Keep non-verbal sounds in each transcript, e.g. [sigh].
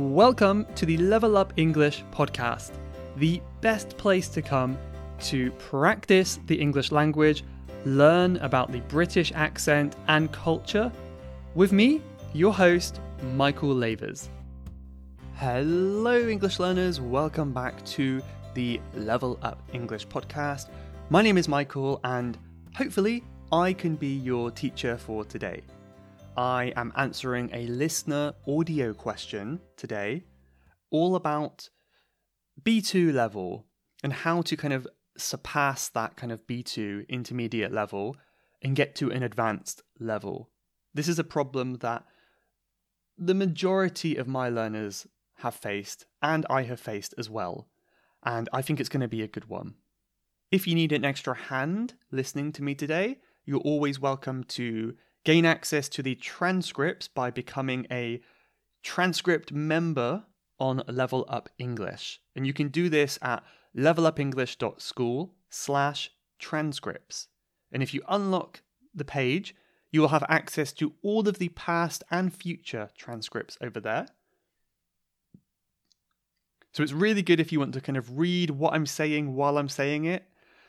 Welcome to the Level Up English podcast, the best place to come to practice the English language, learn about the British accent and culture, with me, your host, Michael Lavers. Hello, English learners, welcome back to the Level Up English podcast. My name is Michael, and hopefully, I can be your teacher for today. I am answering a listener audio question today all about B2 level and how to kind of surpass that kind of B2 intermediate level and get to an advanced level. This is a problem that the majority of my learners have faced, and I have faced as well. And I think it's going to be a good one. If you need an extra hand listening to me today, you're always welcome to gain access to the transcripts by becoming a transcript member on Level Up English. And you can do this at levelupenglish.school slash transcripts. And if you unlock the page, you will have access to all of the past and future transcripts over there. So it's really good if you want to kind of read what I'm saying while I'm saying it.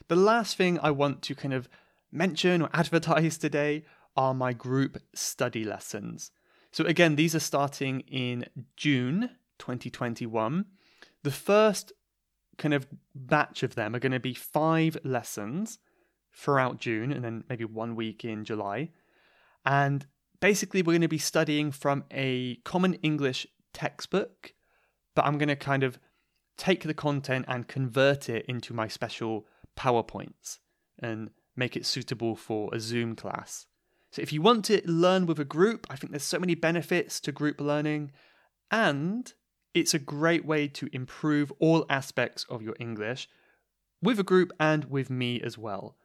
The last thing I want to kind of mention or advertise today are my group study lessons. So, again, these are starting in June 2021. The first kind of batch of them are going to be five lessons throughout June and then maybe one week in July. And basically, we're going to be studying from a common English textbook, but I'm going to kind of take the content and convert it into my special PowerPoints and make it suitable for a Zoom class. So if you want to learn with a group, I think there's so many benefits to group learning and it's a great way to improve all aspects of your English with a group and with me as well.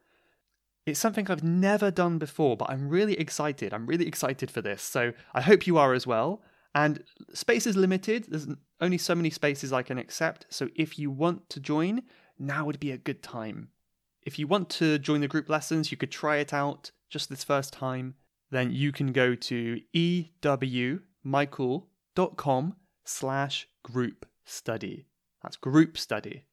It's something I've never done before, but I'm really excited. I'm really excited for this. So I hope you are as well. And space is limited. There's only so many spaces I can accept. So if you want to join, now would be a good time. If you want to join the group lessons, you could try it out just this first time, then you can go to ewmichael.com slash group study. That's group study.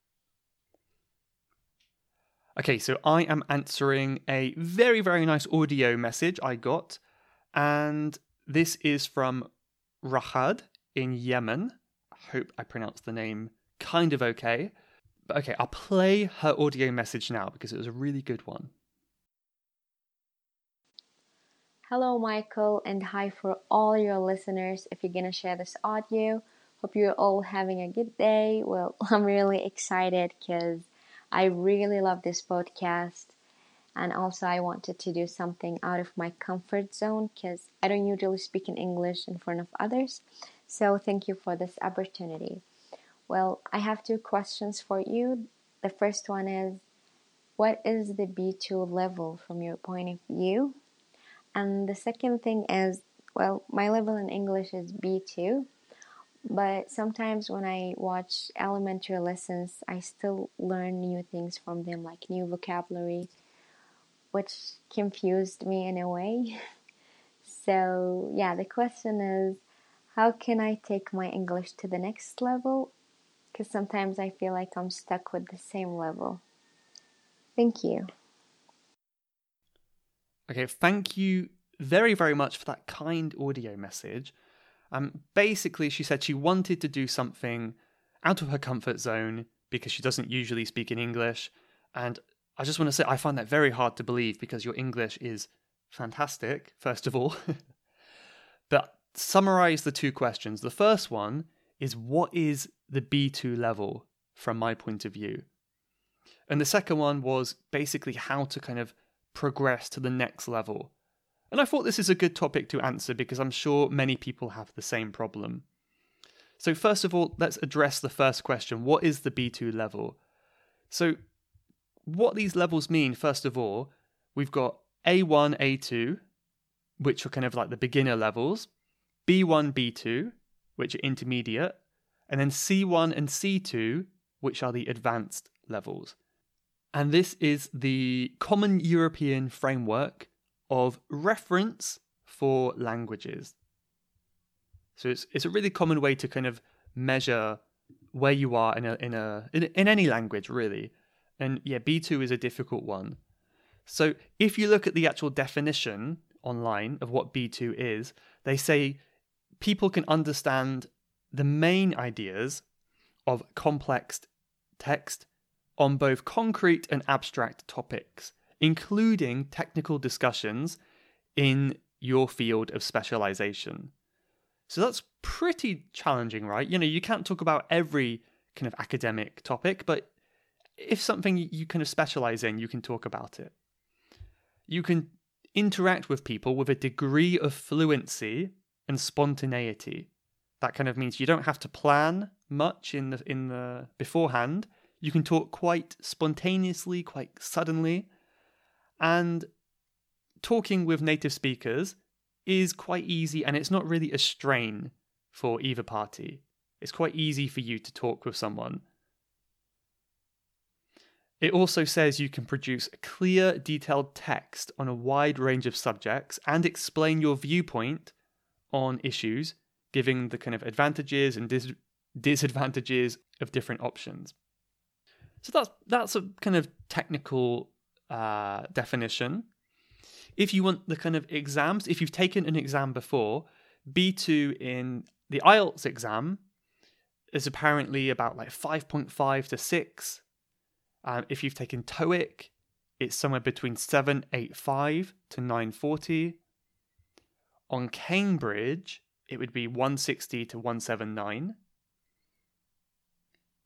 Okay, so I am answering a very, very nice audio message I got, and this is from Rahad in Yemen. I hope I pronounced the name kind of okay. But okay, I'll play her audio message now because it was a really good one. Hello, Michael, and hi for all your listeners. If you're gonna share this audio, hope you're all having a good day. Well, [laughs] I'm really excited because I really love this podcast, and also I wanted to do something out of my comfort zone because I don't usually speak in English in front of others. So, thank you for this opportunity. Well, I have two questions for you. The first one is What is the B2 level from your point of view? And the second thing is, well, my level in English is B2, but sometimes when I watch elementary lessons, I still learn new things from them, like new vocabulary, which confused me in a way. [laughs] so, yeah, the question is how can I take my English to the next level? Because sometimes I feel like I'm stuck with the same level. Thank you. Okay, thank you very, very much for that kind audio message. Um, basically, she said she wanted to do something out of her comfort zone because she doesn't usually speak in English. And I just want to say, I find that very hard to believe because your English is fantastic, first of all. [laughs] but summarize the two questions. The first one is what is the B2 level from my point of view? And the second one was basically how to kind of progress to the next level. And I thought this is a good topic to answer because I'm sure many people have the same problem. So, first of all, let's address the first question what is the B2 level? So, what these levels mean, first of all, we've got A1, A2, which are kind of like the beginner levels, B1, B2, which are intermediate, and then C1 and C2, which are the advanced levels. And this is the Common European Framework of Reference for Languages. So it's it's a really common way to kind of measure where you are in a in a in, in any language really. And yeah, B2 is a difficult one. So if you look at the actual definition online of what B2 is, they say people can understand the main ideas of complex text on both concrete and abstract topics, including technical discussions in your field of specialization. So that's pretty challenging, right? You know, you can't talk about every kind of academic topic, but if something you kind of specialize in, you can talk about it. You can interact with people with a degree of fluency and spontaneity. That kind of means you don't have to plan much in the in the beforehand. You can talk quite spontaneously, quite suddenly, and talking with native speakers is quite easy and it's not really a strain for either party. It's quite easy for you to talk with someone. It also says you can produce clear, detailed text on a wide range of subjects and explain your viewpoint on issues, giving the kind of advantages and dis- disadvantages of different options. So that's that's a kind of technical uh, definition. If you want the kind of exams, if you've taken an exam before, B2 in the IELTS exam is apparently about like 5.5 to 6. Um, if you've taken TOEIC, it's somewhere between 785 to 940. On Cambridge, it would be 160 to 179.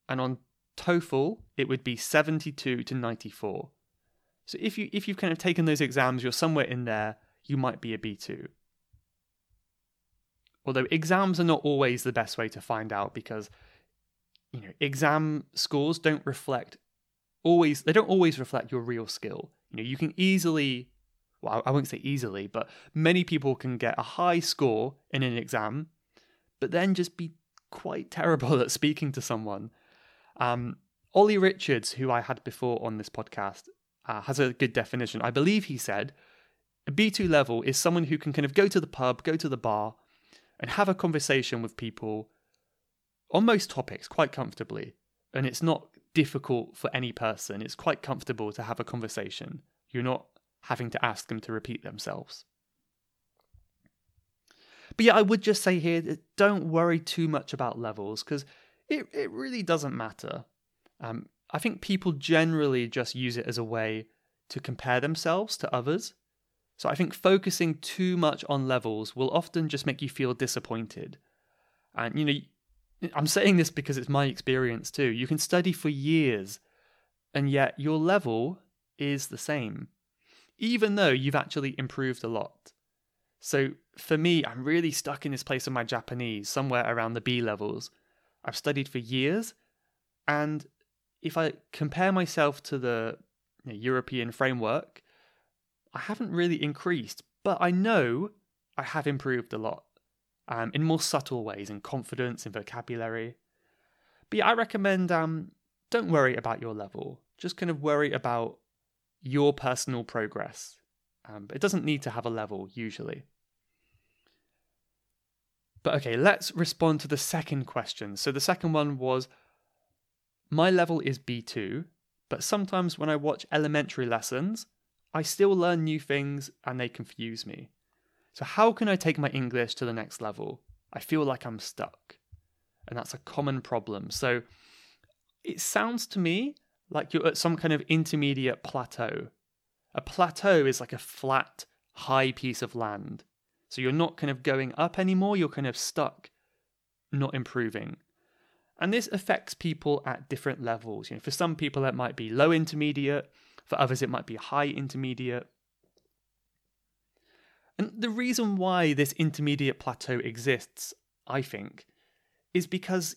And on TOEFL, it would be 72 to 94. So if you if you've kind of taken those exams, you're somewhere in there, you might be a B2. Although exams are not always the best way to find out because you know, exam scores don't reflect always they don't always reflect your real skill. You know, you can easily well, I won't say easily, but many people can get a high score in an exam, but then just be quite terrible [laughs] at speaking to someone. Um, Olly Richards, who I had before on this podcast, uh, has a good definition. I believe he said a B2 level is someone who can kind of go to the pub, go to the bar, and have a conversation with people on most topics quite comfortably. And it's not difficult for any person. It's quite comfortable to have a conversation. You're not having to ask them to repeat themselves. But yeah, I would just say here don't worry too much about levels because it, it really doesn't matter. Um, I think people generally just use it as a way to compare themselves to others. So I think focusing too much on levels will often just make you feel disappointed. And, you know, I'm saying this because it's my experience too. You can study for years, and yet your level is the same, even though you've actually improved a lot. So for me, I'm really stuck in this place of my Japanese, somewhere around the B levels. I've studied for years, and if I compare myself to the you know, European framework, I haven't really increased, but I know I have improved a lot um, in more subtle ways, in confidence, in vocabulary. But yeah, I recommend um, don't worry about your level. Just kind of worry about your personal progress. Um, it doesn't need to have a level usually. But okay, let's respond to the second question. So the second one was my level is B2, but sometimes when I watch elementary lessons, I still learn new things and they confuse me. So, how can I take my English to the next level? I feel like I'm stuck. And that's a common problem. So, it sounds to me like you're at some kind of intermediate plateau. A plateau is like a flat, high piece of land. So, you're not kind of going up anymore, you're kind of stuck, not improving. And this affects people at different levels. You know, for some people it might be low intermediate, for others it might be high intermediate. And the reason why this intermediate plateau exists, I think, is because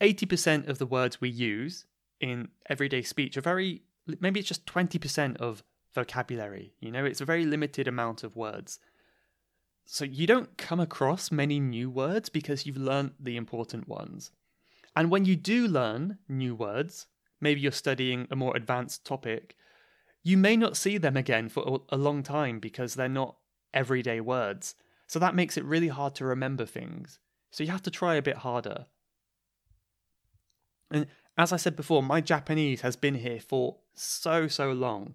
80% of the words we use in everyday speech are very, maybe it's just 20% of vocabulary. You know, it's a very limited amount of words. So you don't come across many new words because you've learned the important ones. And when you do learn new words, maybe you're studying a more advanced topic, you may not see them again for a long time because they're not everyday words. So that makes it really hard to remember things. So you have to try a bit harder. And as I said before, my Japanese has been here for so, so long.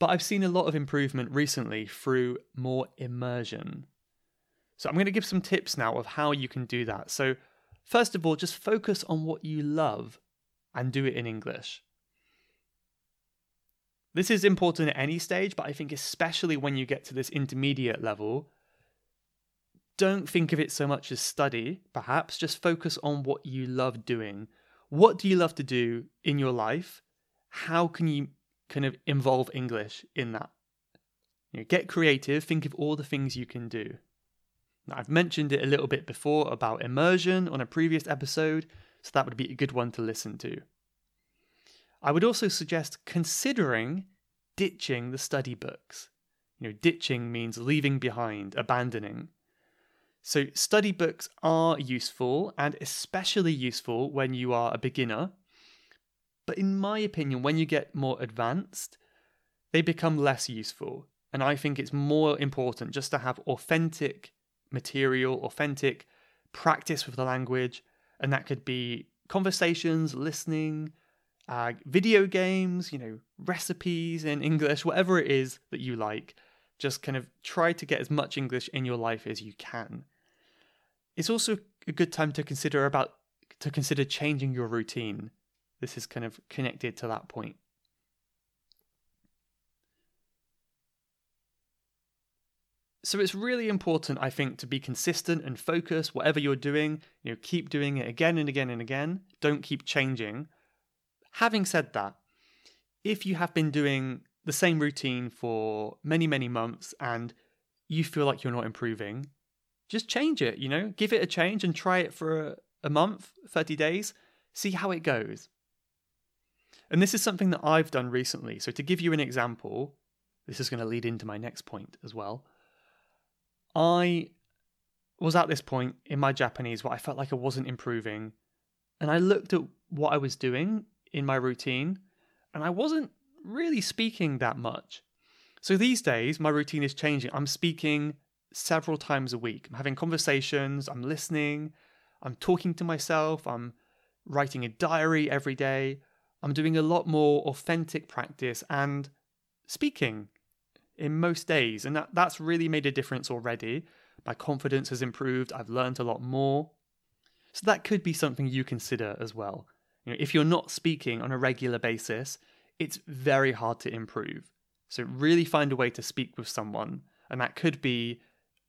But I've seen a lot of improvement recently through more immersion. So I'm going to give some tips now of how you can do that. So, first of all, just focus on what you love and do it in English. This is important at any stage, but I think especially when you get to this intermediate level, don't think of it so much as study, perhaps. Just focus on what you love doing. What do you love to do in your life? How can you kind of involve English in that? You know, get creative, think of all the things you can do. Now, I've mentioned it a little bit before about immersion on a previous episode, so that would be a good one to listen to. I would also suggest considering ditching the study books. You know, ditching means leaving behind, abandoning. So, study books are useful and especially useful when you are a beginner. But in my opinion, when you get more advanced, they become less useful. And I think it's more important just to have authentic material, authentic practice with the language. And that could be conversations, listening, uh, video games, you know, recipes in English, whatever it is that you like. Just kind of try to get as much English in your life as you can. It's also a good time to consider about to consider changing your routine. This is kind of connected to that point. So it's really important, I think, to be consistent and focus. Whatever you're doing, you know, keep doing it again and again and again. Don't keep changing. Having said that, if you have been doing the same routine for many, many months and you feel like you're not improving, just change it, you know, give it a change and try it for a, a month, 30 days, see how it goes. And this is something that I've done recently. So, to give you an example, this is going to lead into my next point as well. I was at this point in my Japanese where I felt like I wasn't improving. And I looked at what I was doing in my routine, and I wasn't really speaking that much. So these days, my routine is changing. I'm speaking several times a week. I'm having conversations, I'm listening, I'm talking to myself, I'm writing a diary every day. I'm doing a lot more authentic practice and speaking in most days. And that, that's really made a difference already. My confidence has improved. I've learned a lot more. So that could be something you consider as well. You know, if you're not speaking on a regular basis, it's very hard to improve. So really find a way to speak with someone. And that could be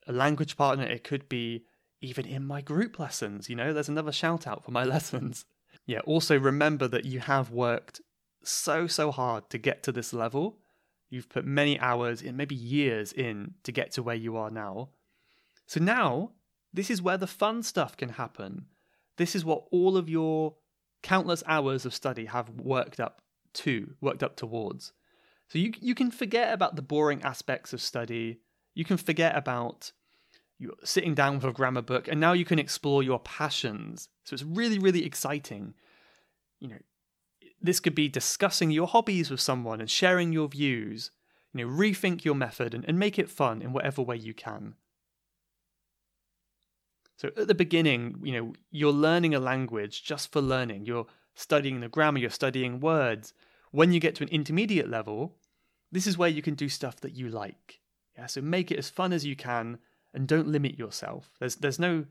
a language partner, it could be even in my group lessons. You know, there's another shout out for my [laughs] lessons. Yeah, also remember that you have worked so, so hard to get to this level. You've put many hours in, maybe years in to get to where you are now. So now, this is where the fun stuff can happen. This is what all of your countless hours of study have worked up to, worked up towards. So you you can forget about the boring aspects of study. You can forget about you sitting down with a grammar book, and now you can explore your passions. So it's really really exciting. You know, this could be discussing your hobbies with someone and sharing your views. You know, rethink your method and, and make it fun in whatever way you can. So at the beginning, you know, you're learning a language just for learning. You're studying the grammar, you're studying words. When you get to an intermediate level, this is where you can do stuff that you like. Yeah, so make it as fun as you can and don't limit yourself. There's there's no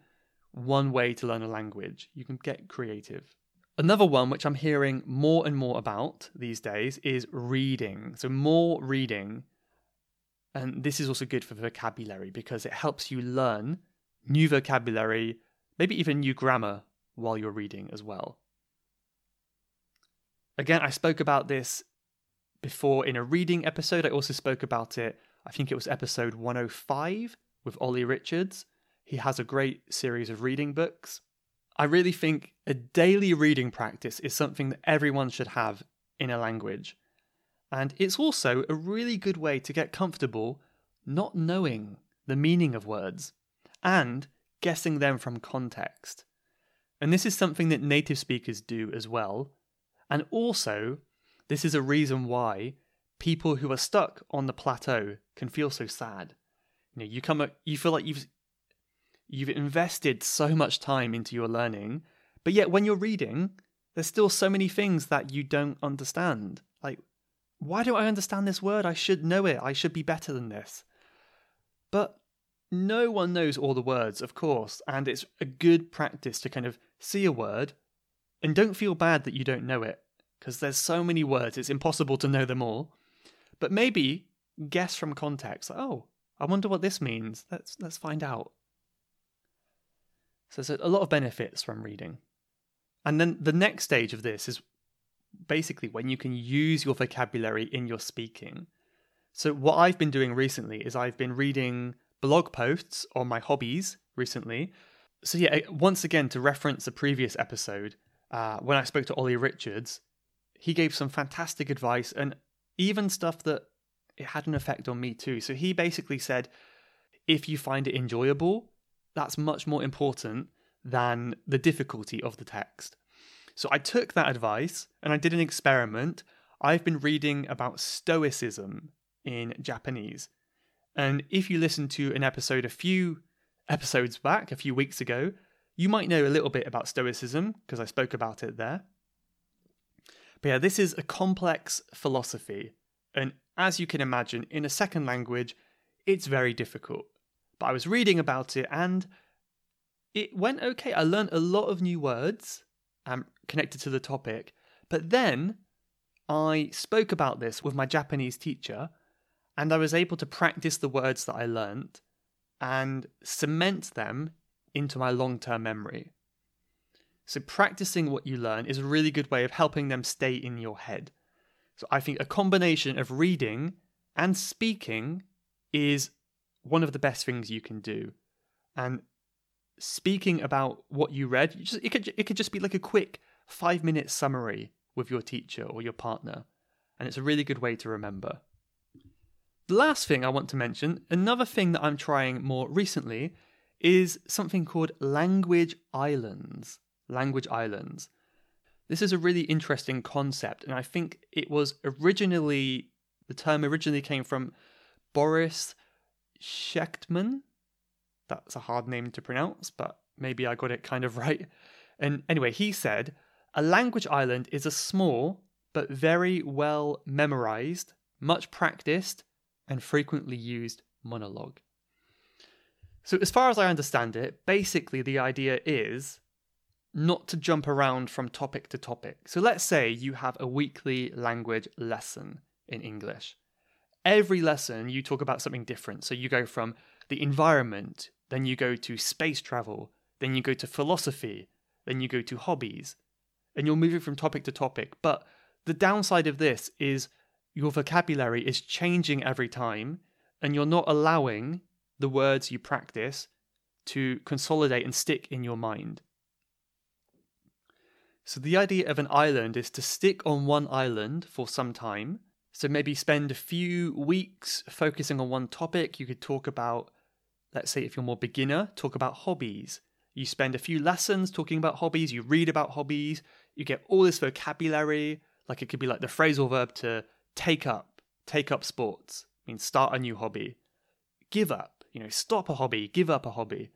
one way to learn a language. You can get creative. Another one which I'm hearing more and more about these days is reading. So more reading. And this is also good for vocabulary because it helps you learn new vocabulary, maybe even new grammar while you're reading as well. Again, I spoke about this before in a reading episode. I also spoke about it, I think it was episode 105 with Olly Richards. He has a great series of reading books. I really think a daily reading practice is something that everyone should have in a language. And it's also a really good way to get comfortable not knowing the meaning of words and guessing them from context. And this is something that native speakers do as well. And also, this is a reason why people who are stuck on the plateau can feel so sad. You know, you come up, you feel like you've You've invested so much time into your learning, but yet when you're reading, there's still so many things that you don't understand. Like, why don't I understand this word? I should know it. I should be better than this. But no one knows all the words, of course, and it's a good practice to kind of see a word and don't feel bad that you don't know it, because there's so many words, it's impossible to know them all. But maybe guess from context. Oh, I wonder what this means. Let's let's find out. So there's a lot of benefits from reading. And then the next stage of this is basically when you can use your vocabulary in your speaking. So what I've been doing recently is I've been reading blog posts on my hobbies recently. So yeah, once again to reference the previous episode, uh, when I spoke to Olly Richards, he gave some fantastic advice and even stuff that it had an effect on me too. So he basically said, if you find it enjoyable, that's much more important than the difficulty of the text. So I took that advice and I did an experiment. I've been reading about Stoicism in Japanese. And if you listen to an episode a few episodes back, a few weeks ago, you might know a little bit about Stoicism because I spoke about it there. But yeah, this is a complex philosophy. And as you can imagine, in a second language, it's very difficult. But I was reading about it and it went okay. I learned a lot of new words um, connected to the topic. But then I spoke about this with my Japanese teacher and I was able to practice the words that I learnt and cement them into my long term memory. So, practicing what you learn is a really good way of helping them stay in your head. So, I think a combination of reading and speaking is one of the best things you can do. And speaking about what you read, you just, it, could, it could just be like a quick five minute summary with your teacher or your partner. And it's a really good way to remember. The last thing I want to mention, another thing that I'm trying more recently, is something called language islands. Language islands. This is a really interesting concept, and I think it was originally, the term originally came from Boris Shekhtman. That's a hard name to pronounce, but maybe I got it kind of [laughs] right. And anyway, he said a language island is a small but very well memorized, much practiced, and frequently used monologue. So, as far as I understand it, basically the idea is not to jump around from topic to topic. So, let's say you have a weekly language lesson in English. Every lesson you talk about something different. So, you go from the environment, then you go to space travel, then you go to philosophy, then you go to hobbies, and you're moving from topic to topic. But the downside of this is your vocabulary is changing every time, and you're not allowing the words you practice to consolidate and stick in your mind. So, the idea of an island is to stick on one island for some time. So, maybe spend a few weeks focusing on one topic. You could talk about, let's say, if you're more beginner, talk about hobbies. You spend a few lessons talking about hobbies, you read about hobbies, you get all this vocabulary. Like it could be like the phrasal verb to take up, take up sports, I means start a new hobby. Give up, you know, stop a hobby, give up a hobby.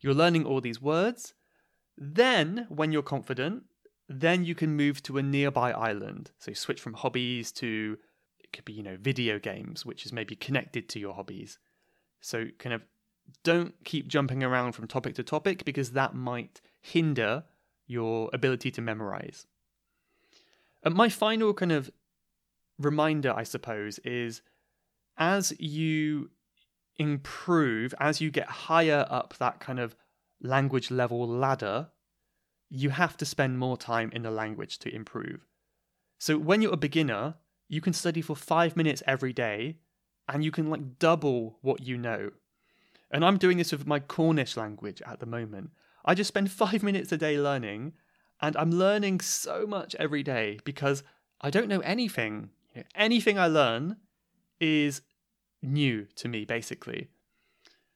You're learning all these words. Then, when you're confident, then you can move to a nearby island. So switch from hobbies to it could be, you know, video games, which is maybe connected to your hobbies. So kind of don't keep jumping around from topic to topic because that might hinder your ability to memorize. And my final kind of reminder, I suppose, is as you improve as you get higher up that kind of language level ladder, you have to spend more time in the language to improve. So when you're a beginner, you can study for five minutes every day and you can like double what you know. And I'm doing this with my Cornish language at the moment. I just spend [laughs] five minutes a day learning and I'm learning so much every day because I don't know anything. Anything I learn is new to me, basically.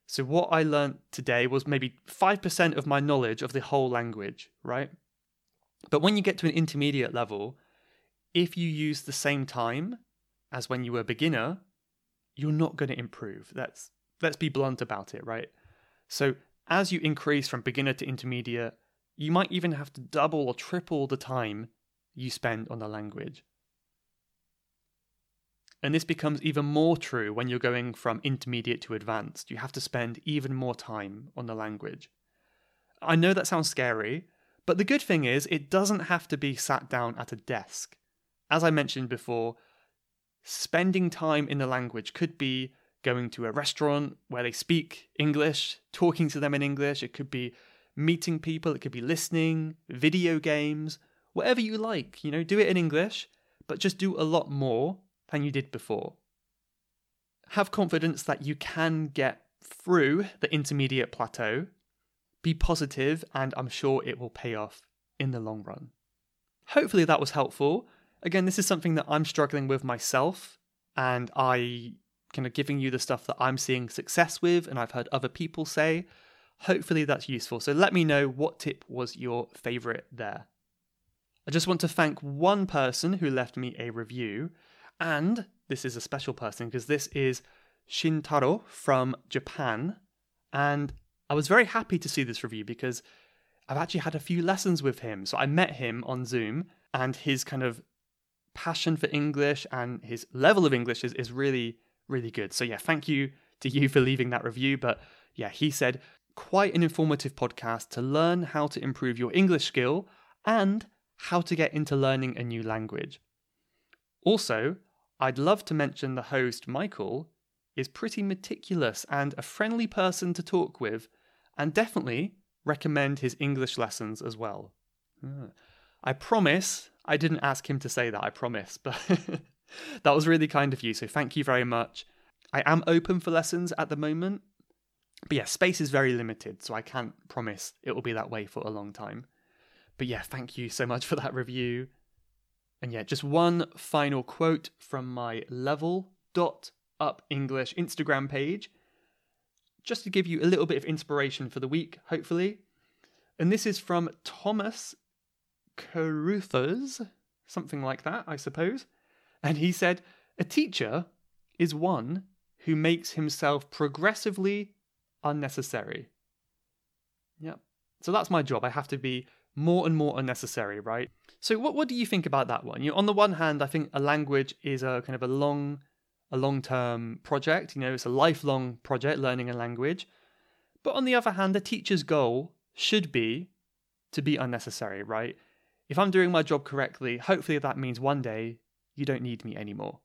So, what I learned today was maybe 5% of my knowledge of the whole language, right? But when you get to an intermediate level, if you use the same time as when you were a beginner, you're not going to improve. Let's let's be blunt about it, right? So as you increase from beginner to intermediate, you might even have to double or triple the time you spend on the language. And this becomes even more true when you're going from intermediate to advanced. You have to spend even more time on the language. I know that sounds scary, but the good thing is it doesn't have to be sat down at a desk. As I mentioned before, spending time in the language could be going to a restaurant where they speak English, talking to them in English. It could be meeting people, it could be listening, video games, whatever you like. You know, do it in English, but just do a lot more than you did before. Have confidence that you can get through the intermediate plateau. Be positive, and I'm sure it will pay off in the long run. Hopefully, that was helpful. Again, this is something that I'm struggling with myself, and I kind of giving you the stuff that I'm seeing success with, and I've heard other people say. Hopefully, that's useful. So, let me know what tip was your favorite there. I just want to thank one person who left me a review. And this is a special person because this is Shintaro from Japan. And I was very happy to see this review because I've actually had a few lessons with him. So I met him on Zoom and his kind of passion for English and his level of English is, is really, really good. So yeah, thank you to you for leaving that review. But yeah, he said, quite an informative podcast to learn how to improve your English skill and how to get into learning a new language. Also, I'd love to mention the host, Michael, is pretty meticulous and a friendly person to talk with, and definitely recommend his English lessons as well. Ah. I promise I didn't ask him to say that, I promise, but [laughs] that was really kind of you, so thank you very much. I am open for lessons at the moment, but yeah, space is very limited, so I can't promise it will be that way for a long time. But yeah, thank you so much for that review. And yeah, just one final quote from my level dot up English Instagram page, just to give you a little bit of inspiration for the week, hopefully. And this is from Thomas Carruthers, something like that, I suppose. And he said, A teacher is one who makes himself progressively unnecessary. Yep. So that's my job. I have to be more and more unnecessary, right? So what what do you think about that one? You know, on the one hand, I think a language is a kind of a long a long-term project, you know, it's a lifelong project learning a language. But on the other hand, the teacher's goal should be to be unnecessary, right? If I'm doing my job correctly, hopefully that means one day you don't need me anymore.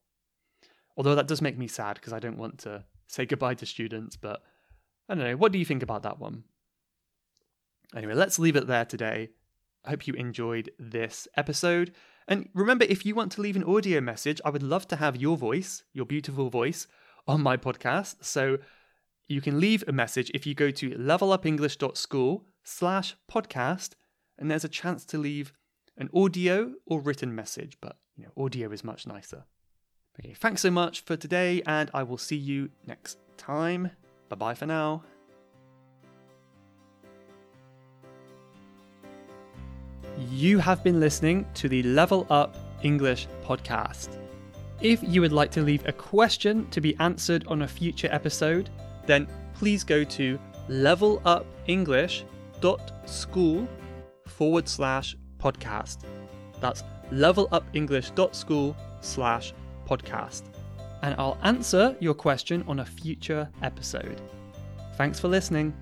Although that does make me sad because I don't want to say goodbye to students, but I don't know. What do you think about that one? Anyway, let's leave it there today. I hope you enjoyed this episode. And remember, if you want to leave an audio message, I would love to have your voice, your beautiful voice, on my podcast. So you can leave a message if you go to levelupenglish.school slash podcast, and there's a chance to leave an audio or written message, but you know, audio is much nicer. Okay, thanks so much for today, and I will see you next time. Bye bye for now. You have been listening to the Level Up English podcast. If you would like to leave a question to be answered on a future episode, then please go to levelupenglish.school forward slash podcast. That's levelupenglish.school slash podcast. And I'll answer your question on a future episode. Thanks for listening.